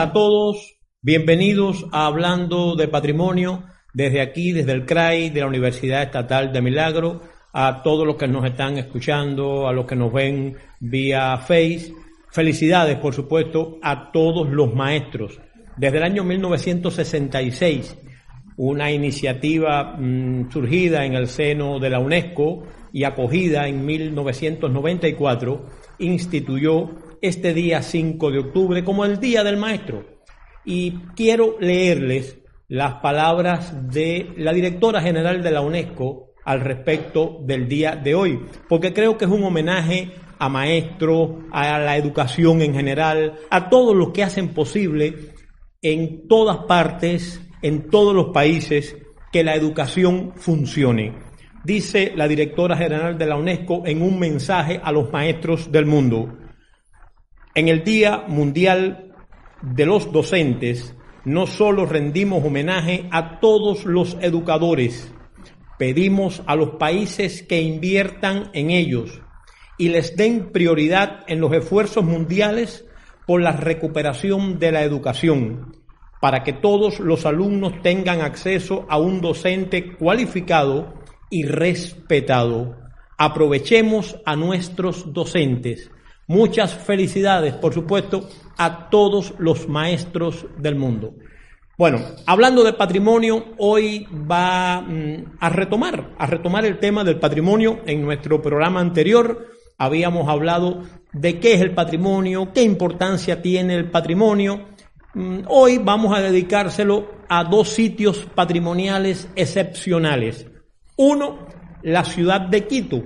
A todos, bienvenidos a Hablando de Patrimonio desde aquí, desde el CRAI de la Universidad Estatal de Milagro, a todos los que nos están escuchando, a los que nos ven vía Face. Felicidades, por supuesto, a todos los maestros. Desde el año 1966, una iniciativa mm, surgida en el seno de la UNESCO y acogida en 1994, instituyó este día 5 de octubre como el Día del Maestro. Y quiero leerles las palabras de la directora general de la UNESCO al respecto del día de hoy, porque creo que es un homenaje a maestros, a la educación en general, a todos los que hacen posible en todas partes, en todos los países, que la educación funcione. Dice la directora general de la UNESCO en un mensaje a los maestros del mundo. En el Día Mundial de los Docentes, no solo rendimos homenaje a todos los educadores, pedimos a los países que inviertan en ellos y les den prioridad en los esfuerzos mundiales por la recuperación de la educación, para que todos los alumnos tengan acceso a un docente cualificado y respetado. Aprovechemos a nuestros docentes Muchas felicidades, por supuesto, a todos los maestros del mundo. Bueno, hablando de patrimonio, hoy va mm, a retomar, a retomar el tema del patrimonio. En nuestro programa anterior habíamos hablado de qué es el patrimonio, qué importancia tiene el patrimonio. Mm, hoy vamos a dedicárselo a dos sitios patrimoniales excepcionales. Uno, la ciudad de Quito.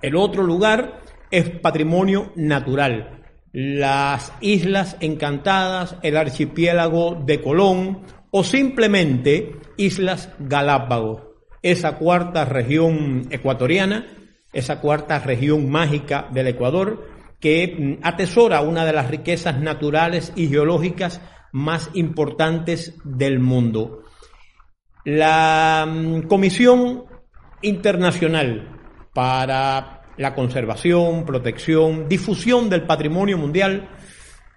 El otro lugar, es patrimonio natural. Las Islas Encantadas, el archipiélago de Colón o simplemente Islas Galápagos, esa cuarta región ecuatoriana, esa cuarta región mágica del Ecuador, que mm, atesora una de las riquezas naturales y geológicas más importantes del mundo. La mm, Comisión Internacional para la conservación, protección, difusión del patrimonio mundial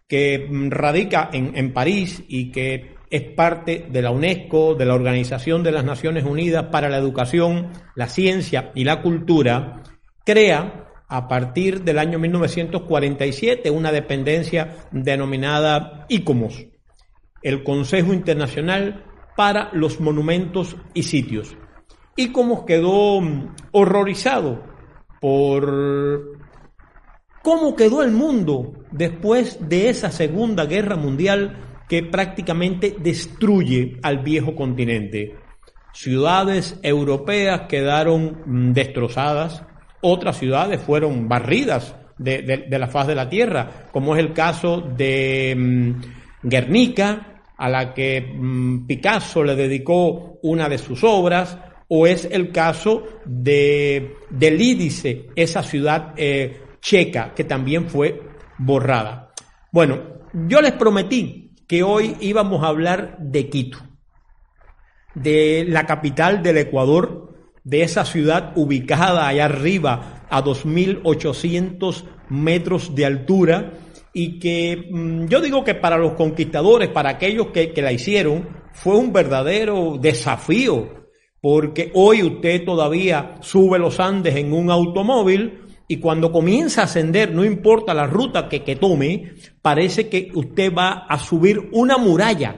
que radica en, París y que es parte de la UNESCO, de la Organización de las Naciones Unidas para la Educación, la Ciencia y la Cultura, crea a partir del año 1947 una dependencia denominada ICOMOS, el Consejo Internacional para los Monumentos y Sitios. ICOMOS quedó horrorizado por cómo quedó el mundo después de esa Segunda Guerra Mundial que prácticamente destruye al viejo continente. Ciudades europeas quedaron mm, destrozadas, otras ciudades fueron barridas de, la faz de la tierra, como es el caso de mm, Guernica, a la que mm, Picasso le dedicó una de sus obras, o es el caso de, de Lídice, esa ciudad eh, checa que también fue borrada. Bueno, yo les prometí que hoy íbamos a hablar de Quito, de la capital del Ecuador, de esa ciudad ubicada allá arriba a 2.800 metros de altura y que mm, yo digo que para los conquistadores, para aquellos que, que la hicieron, fue un verdadero desafío porque hoy usted todavía sube los Andes en un automóvil y cuando comienza a ascender, no importa la ruta que, que tome, parece que usted va a subir una muralla,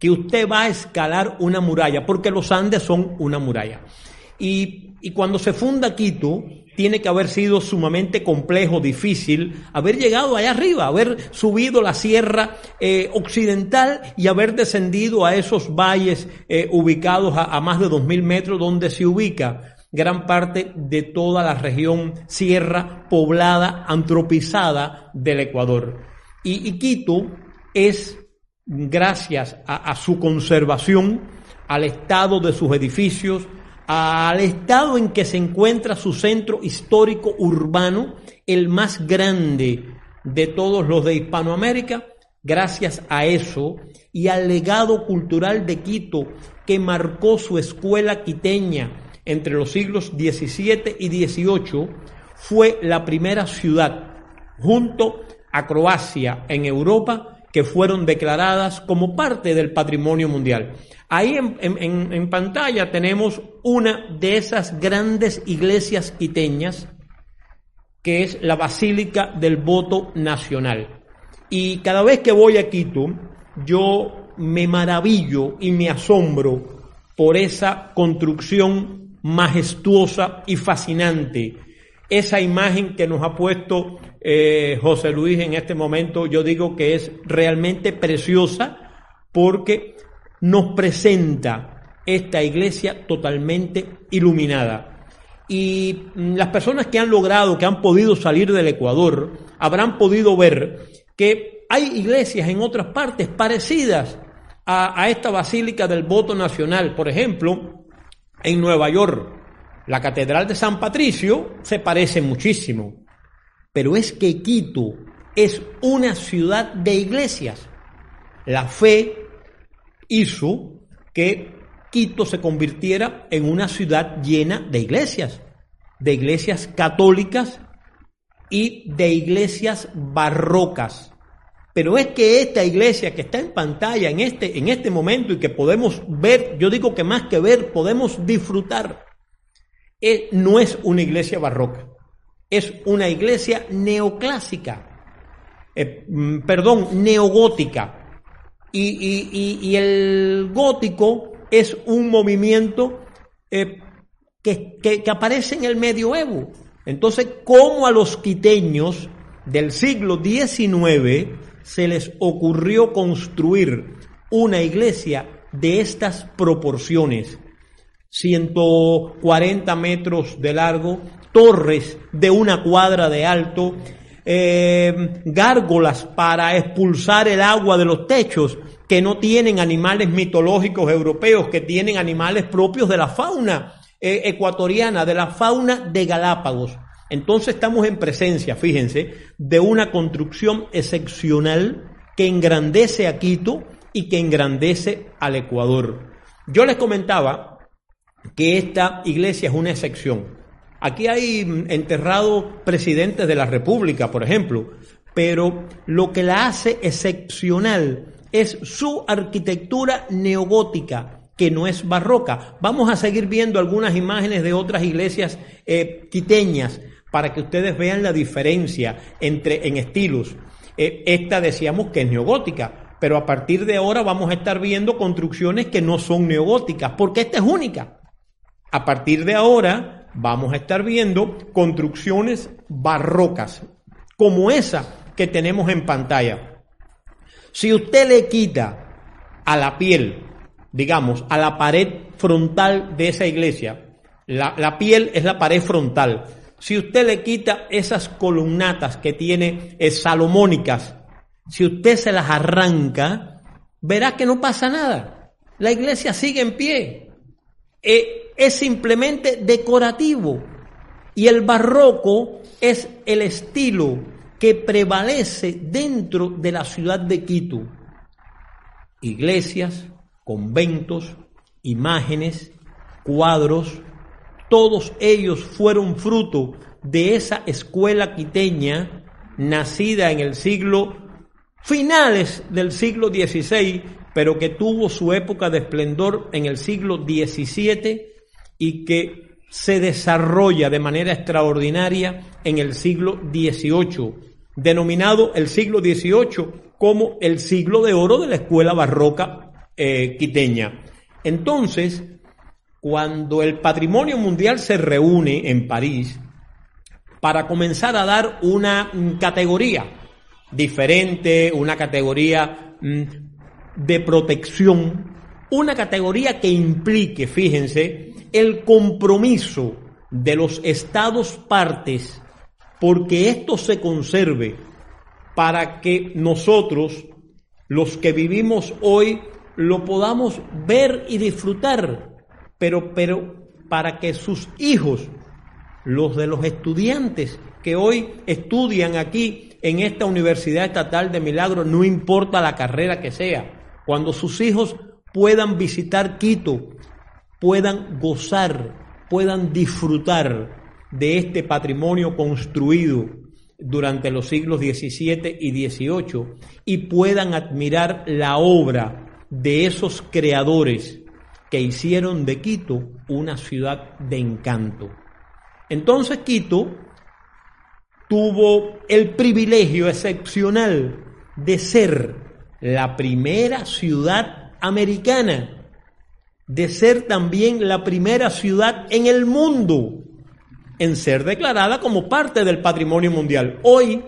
que usted va a escalar una muralla, porque los Andes son una muralla. Y, y cuando se funda Quito, tiene que haber sido sumamente complejo, difícil, haber llegado allá arriba, haber subido la sierra eh, occidental y haber descendido a esos valles eh, ubicados a, más de 2.000 metros donde se ubica gran parte de toda la región sierra poblada, antropizada del Ecuador. Y, Quito es, gracias a su conservación, al estado de sus edificios, al estado en que se encuentra su centro histórico urbano, el más grande de todos los de Hispanoamérica, gracias a eso y al legado cultural de Quito que marcó su escuela quiteña entre los siglos XVII y XVIII, fue la primera ciudad junto a Croacia en Europa que fueron declaradas como parte del patrimonio mundial. Ahí en, pantalla tenemos una de esas grandes iglesias quiteñas, que es la Basílica del Voto Nacional. Y cada vez que voy a Quito, yo me maravillo y me asombro por esa construcción majestuosa y fascinante. Esa imagen que nos ha puesto eh, José Luis en este momento, yo digo que es realmente preciosa porque nos presenta esta iglesia totalmente iluminada. Y mm, las personas que han logrado, que han podido salir del Ecuador, habrán podido ver que hay iglesias en otras partes parecidas a, esta Basílica del Voto Nacional. Por ejemplo, en Nueva York, la Catedral de San Patricio se parece muchísimo, pero es que Quito es una ciudad de iglesias. La fe hizo que Quito se convirtiera en una ciudad llena de iglesias, de iglesias católicas y de iglesias barrocas. Pero es que esta iglesia que está en pantalla en este, en este momento y que podemos ver, yo digo que más que ver, podemos disfrutar, eh, no es una iglesia barroca, es una iglesia neoclásica, eh, mm, perdón, neogótica. Y, el gótico es un movimiento eh, que, que aparece en el medioevo. Entonces, ¿cómo a los quiteños del siglo XIX se les ocurrió construir una iglesia de estas proporciones. 140 metros de largo, torres de una cuadra de alto, eh, gárgolas para expulsar el agua de los techos, que no tienen animales mitológicos europeos, que tienen animales propios de la fauna eh, ecuatoriana, de la fauna de Galápagos. Entonces estamos en presencia, fíjense, de una construcción excepcional que engrandece a Quito y que engrandece al Ecuador. Yo les comentaba que esta iglesia es una excepción. Aquí hay enterrados presidentes de la República, por ejemplo, pero lo que la hace excepcional es su arquitectura neogótica, que no es barroca. Vamos a seguir viendo algunas imágenes de otras iglesias eh, quiteñas para que ustedes vean la diferencia entre en estilos. Eh, esta decíamos que es neogótica, pero a partir de ahora vamos a estar viendo construcciones que no son neogóticas, porque esta es única. A partir de ahora vamos a estar viendo construcciones barrocas, como esa que tenemos en pantalla. Si usted le quita a la piel, digamos, a la pared frontal de esa iglesia, la, la piel es la pared frontal, si usted le quita esas columnatas que tiene eh, salomónicas, si usted se las arranca, verá que no pasa nada. La iglesia sigue en pie. Eh, es simplemente decorativo. Y el barroco es el estilo que prevalece dentro de la ciudad de Quito. Iglesias, conventos, imágenes, cuadros, todos ellos fueron fruto de esa escuela quiteña nacida en el siglo finales del siglo XVI, pero que tuvo su época de esplendor en el siglo XVII y que se desarrolla de manera extraordinaria en el siglo XVIII, denominado el siglo XVIII como el siglo de oro de la escuela barroca eh, quiteña. Entonces, cuando el patrimonio mundial se reúne en París para comenzar a dar una mm, categoría diferente, una categoría mm, de protección, una categoría que implique, fíjense, el compromiso de los estados partes porque esto se conserve para que nosotros, los que vivimos hoy, lo podamos ver y disfrutar. Pero, pero para que sus hijos, los de los estudiantes que hoy estudian aquí en esta Universidad Estatal de Milagro, no importa la carrera que sea, cuando sus hijos puedan visitar Quito, puedan gozar, puedan disfrutar de este patrimonio construido durante los siglos XVII y XVIII y puedan admirar la obra de esos creadores que hicieron de Quito una ciudad de encanto. Entonces Quito tuvo el privilegio excepcional de ser la primera ciudad americana, de ser también la primera ciudad en el mundo en ser declarada como parte del patrimonio mundial. Hoy,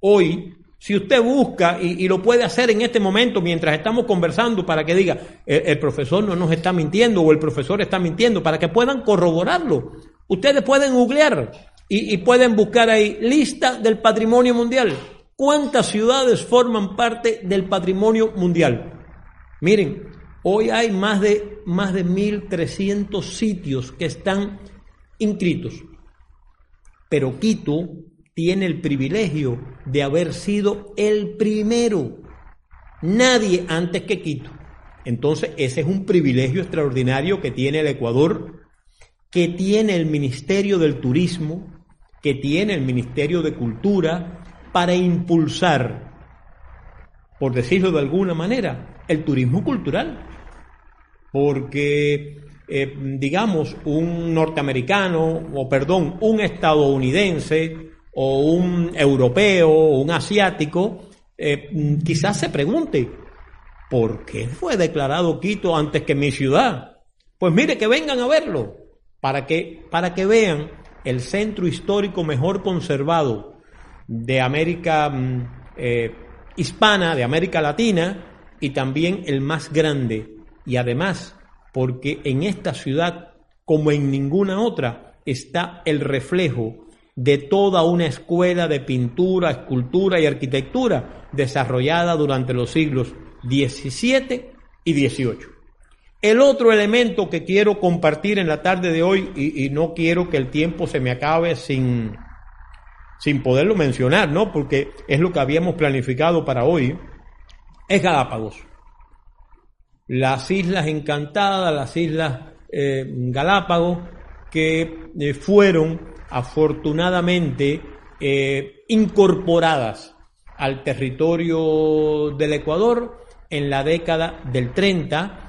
hoy, si usted busca y, lo puede hacer en este momento mientras estamos conversando para que diga, el, profesor no nos está mintiendo o el profesor está mintiendo, para que puedan corroborarlo. Ustedes pueden googlear y, y pueden buscar ahí lista del patrimonio mundial. ¿Cuántas ciudades forman parte del patrimonio mundial? Miren, hoy hay más de, más de 1.300 sitios que están inscritos. Pero Quito tiene el privilegio de haber sido el primero. Nadie antes que Quito. Entonces, ese es un privilegio extraordinario que tiene el Ecuador, que tiene el Ministerio del Turismo, que tiene el Ministerio de Cultura, para impulsar, por decirlo de alguna manera, el turismo cultural. Porque eh, digamos, un norteamericano, o perdón, un estadounidense, o un europeo, o un asiático, eh, quizás se pregunte, ¿por qué fue declarado Quito antes que mi ciudad? Pues mire, que vengan a verlo, para que, para que vean el centro histórico mejor conservado de América mm, eh, hispana, de América Latina, y también el más grande. Y además porque en esta ciudad, como en ninguna otra, está el reflejo de toda una escuela de pintura, escultura y arquitectura desarrollada durante los siglos XVII y XVIII. El otro elemento que quiero compartir en la tarde de hoy, y, no quiero que el tiempo se me acabe sin, sin poderlo mencionar, ¿no? Porque es lo que habíamos planificado para hoy, es Galápagos las Islas Encantadas, las Islas eh, Galápagos, que eh, fueron afortunadamente eh, incorporadas al territorio del Ecuador en la década del 30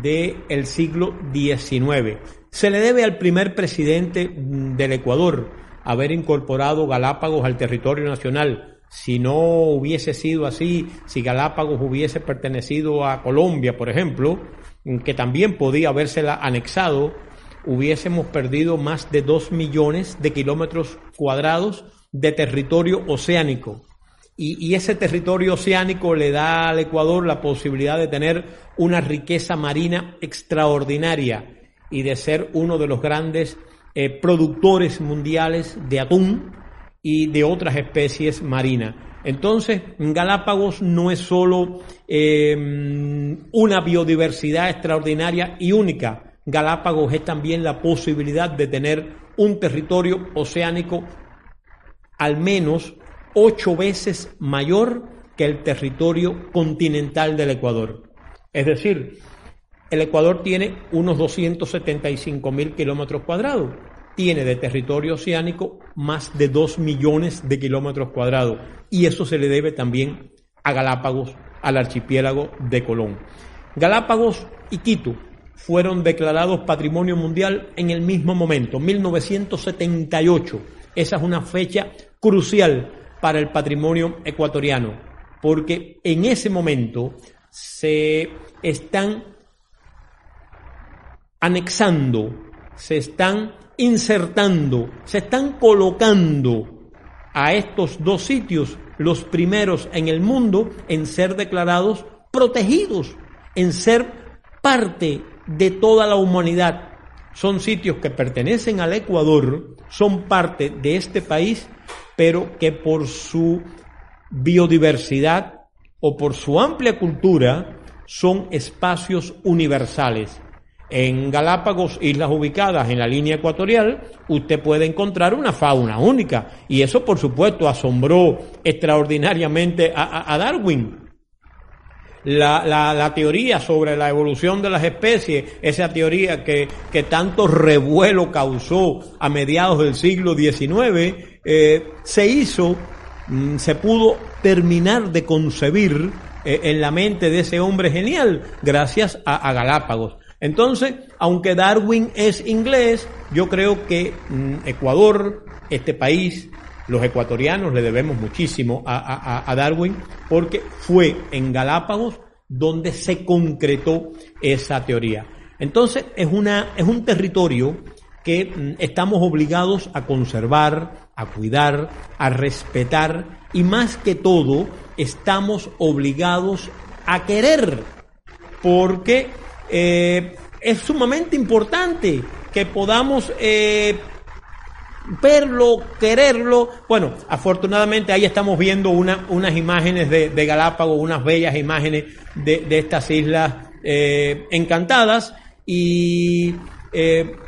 del siglo XIX. Se le debe al primer presidente del Ecuador haber incorporado Galápagos al territorio nacional si no hubiese sido así, si Galápagos hubiese pertenecido a Colombia, por ejemplo, que también podía habérsela anexado, hubiésemos perdido más de dos millones de kilómetros cuadrados de territorio oceánico. Y, y, ese territorio oceánico le da al Ecuador la posibilidad de tener una riqueza marina extraordinaria y de ser uno de los grandes eh, productores mundiales de atún y de otras especies marinas. Entonces, Galápagos no es solo eh, una biodiversidad extraordinaria y única. Galápagos es también la posibilidad de tener un territorio oceánico al menos ocho veces mayor que el territorio continental del Ecuador. Es decir, el Ecuador tiene unos 275 mil kilómetros cuadrados tiene de territorio oceánico más de 2 millones de kilómetros cuadrados y eso se le debe también a Galápagos, al archipiélago de Colón. Galápagos y Quito fueron declarados Patrimonio Mundial en el mismo momento, 1978. Esa es una fecha crucial para el patrimonio ecuatoriano, porque en ese momento se están anexando, se están insertando, se están colocando a estos dos sitios los primeros en el mundo en ser declarados protegidos, en ser parte de toda la humanidad. Son sitios que pertenecen al Ecuador, son parte de este país, pero que por su biodiversidad o por su amplia cultura son espacios universales. En Galápagos, islas ubicadas en la línea ecuatorial, usted puede encontrar una fauna única. Y eso, por supuesto, asombró extraordinariamente a, Darwin. La, teoría sobre la evolución de las especies, esa teoría que, tanto revuelo causó a mediados del siglo XIX, eh, se hizo mm, se pudo terminar de concebir eh, en la mente de ese hombre genial gracias a, Galápagos. Entonces, aunque Darwin es inglés, yo creo que mm, Ecuador, este país, los ecuatorianos le debemos muchísimo a, Darwin porque fue en Galápagos donde se concretó esa teoría. Entonces es, una, es un territorio que mm, estamos obligados a conservar, a cuidar, a respetar y más que todo estamos obligados a querer porque eh, es sumamente importante que podamos eh, verlo, quererlo. Bueno, afortunadamente ahí estamos viendo una, unas imágenes de, de, Galápagos, unas bellas imágenes de, de estas islas eh, encantadas y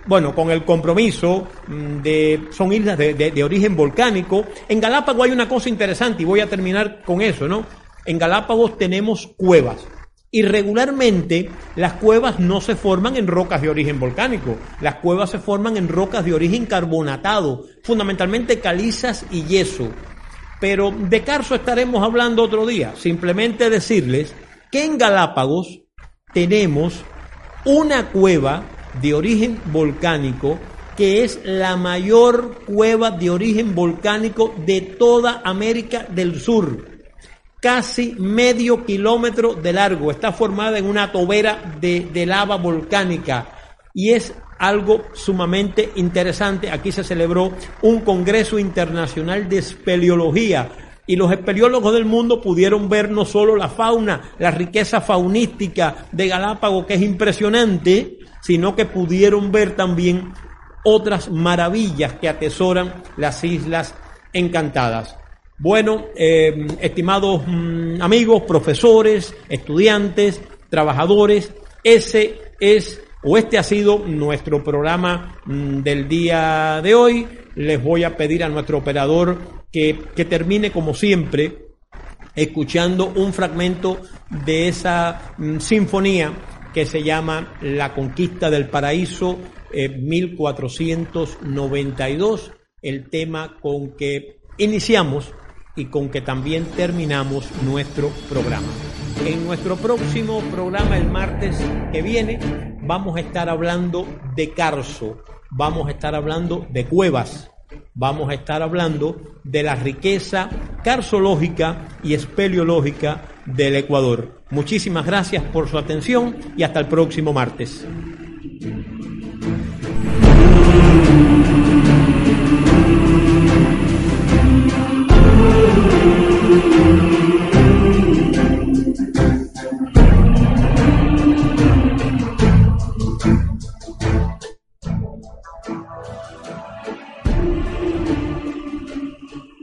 bueno, con el compromiso mm, de, son islas de, de, origen volcánico. En Galápagos hay una cosa interesante y voy a terminar con eso, ¿no? En Galápagos tenemos cuevas. Y regularmente las cuevas no se forman en rocas de origen volcánico, las cuevas se forman en rocas de origen carbonatado, fundamentalmente calizas y yeso. Pero de Carso estaremos hablando otro día, simplemente decirles que en Galápagos tenemos una cueva de origen volcánico que es la mayor cueva de origen volcánico de toda América del Sur casi medio kilómetro de largo. Está formada en una tobera de, lava volcánica y es algo sumamente interesante. Aquí se celebró un Congreso Internacional de Espeleología y los espeleólogos del mundo pudieron ver no solo la fauna, la riqueza faunística de Galápagos, que es impresionante, sino que pudieron ver también otras maravillas que atesoran las Islas Encantadas. Bueno, eh, estimados mm, amigos, profesores, estudiantes, trabajadores, ese es o este ha sido nuestro programa mm, del día de hoy. Les voy a pedir a nuestro operador que, que termine como siempre escuchando un fragmento de esa mm, sinfonía que se llama La Conquista del Paraíso 1492, eh, el tema con que iniciamos y con que también terminamos nuestro programa. En nuestro próximo programa el martes que viene vamos a estar hablando de Carso, vamos a estar hablando de cuevas, vamos a estar hablando de la riqueza carsológica y espeleológica del Ecuador. Muchísimas gracias por su atención y hasta el próximo martes.